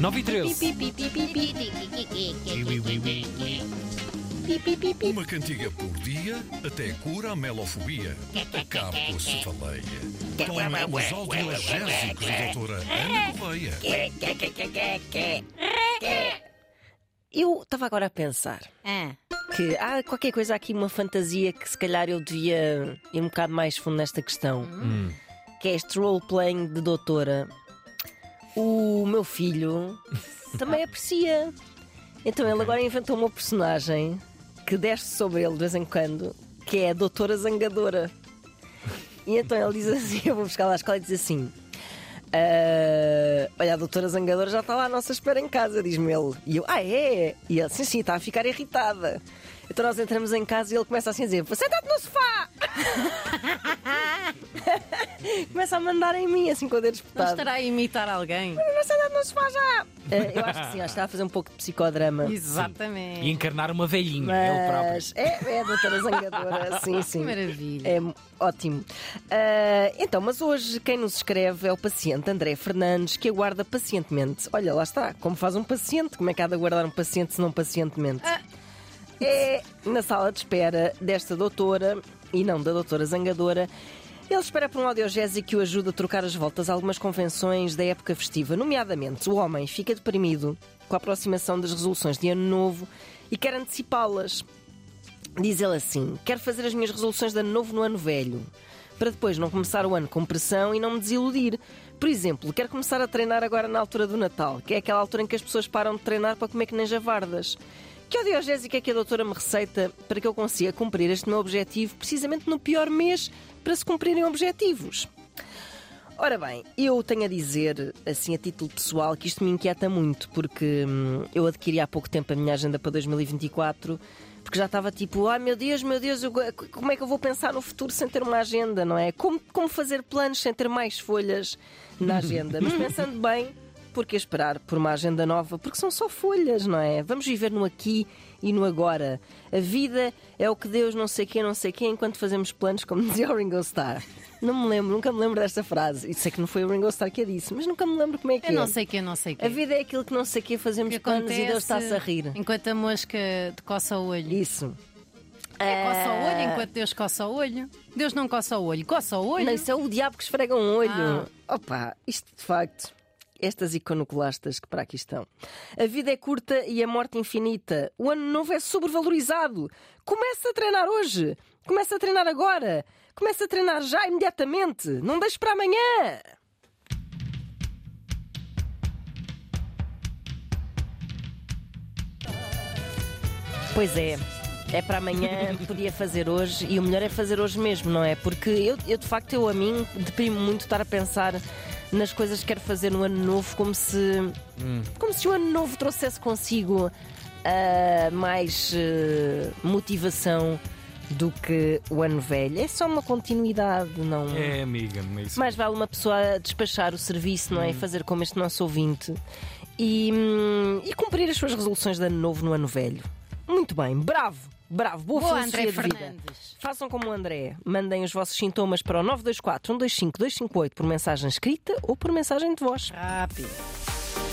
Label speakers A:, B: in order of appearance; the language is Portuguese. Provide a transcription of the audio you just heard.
A: 9 e 13.
B: Uma cantiga por dia até cura a melofobia. Acabe com a cefaleia. Tome os audiogésicos da doutora Ana Correia.
C: Eu estava agora a pensar
D: Ah,
C: que há qualquer coisa aqui, uma fantasia que se calhar eu devia ir um bocado mais fundo nesta questão. Que é este role-playing de doutora. O meu filho também aprecia. Então ele agora inventou uma personagem que desce sobre ele de vez em quando, que é a Doutora Zangadora. E então ele diz assim: Eu vou buscar lá à escola e diz assim. "Ah, olha, a doutora Zangadora já está lá à nossa espera em casa, diz-me ele. E eu, ah, é? E ele, sim, sim, está a ficar irritada. Então nós entramos em casa e ele começa assim a dizer: senta-te no sofá! começa a mandar em mim, assim com o dedo
D: não
C: espetado.
D: estará a imitar alguém?
C: Mas senta-te no sofá já! Eh, eu acho que sim, acho que está a fazer um pouco de psicodrama.
D: Exatamente.
A: E encarnar uma velhinha, ele próprio.
C: Mas é, é a doutora Zangadora, sim, sim.
D: Que maravilha.
C: É ótimo. Ah, então, mas hoje quem nos escreve é o paciente André Fernandes, que aguarda pacientemente. Olha, lá está, como faz um paciente, como é que há de aguardar um paciente se não pacientemente? É na sala de espera desta doutora, e não da doutora Zangadora. Ele espera por um audiogésico que o ajude a trocar as voltas a algumas convenções da época festiva, nomeadamente o homem fica deprimido com a aproximação das resoluções de ano novo e quer antecipá-las. Diz ele assim: Quero fazer as minhas resoluções de ano novo no ano velho, para depois não começar o ano com pressão e não me desiludir. Por exemplo, quero começar a treinar agora na altura do Natal, que é aquela altura em que as pessoas param de treinar para comer que nem javardas. Que audiogésica é que a doutora me receita para que eu consiga cumprir este meu objetivo precisamente no pior mês para se cumprirem objetivos? Ora bem, eu tenho a dizer, assim a título pessoal, que isto me inquieta muito, porque hum, eu adquiri há pouco tempo a minha agenda para 2024, porque já estava tipo, ai meu Deus, meu Deus, eu- como é que eu vou pensar no futuro sem ter uma agenda, não é? Como, como fazer planos sem ter mais folhas na agenda? Mas pensando bem, por que esperar por uma agenda nova? Porque são só folhas, não é? Vamos viver no aqui e no agora. A vida é o que Deus não sei quem, não sei quem, enquanto fazemos planos, como dizia o Ringo Starr. Não me lembro, nunca me lembro desta frase. E sei que não foi o Ringo Starr que a disse, mas nunca me lembro como é que
D: Eu
C: é.
D: não sei que, eu não sei que.
C: A vida é aquilo que não sei que fazemos
D: que
C: planos e Deus está-se a rir.
D: Enquanto a mosca te coça o olho.
C: Isso.
D: É, coça o olho
C: Ah,
D: enquanto Deus coça o olho. Deus não coça o olho, coça o olho.
C: Não, isso é o diabo que esfrega um olho.
D: Ah.
C: Opa, isto de facto. Estas iconoclastas que para aqui estão. A vida é curta e a morte infinita. O ano novo é sobrevalorizado. Começa a treinar hoje. Começa a treinar agora. Começa a treinar já, imediatamente. Não deixes para amanhã. Pois é. É para amanhã, podia fazer hoje e o melhor é fazer hoje mesmo, não é? Porque eu, eu de facto, eu a mim deprimo muito estar a pensar nas coisas que quero fazer no ano novo como se como se o ano novo trouxesse consigo ah, mais ah, motivação do que o ano velho. É só uma continuidade, não
A: É, amiga, mas isso.
C: mais vale uma pessoa despachar o serviço, não é? E fazer como este nosso ouvinte e, hum, e cumprir as suas resoluções de ano novo no ano velho. Muito bem, bravo, bravo, boa,
D: Boa,
C: filosofia
D: André
C: de vida.
D: Fernandes.
C: Façam como o André, mandem os vossos sintomas para o 924 125 258 por mensagem escrita ou por mensagem de voz.
D: Rápido.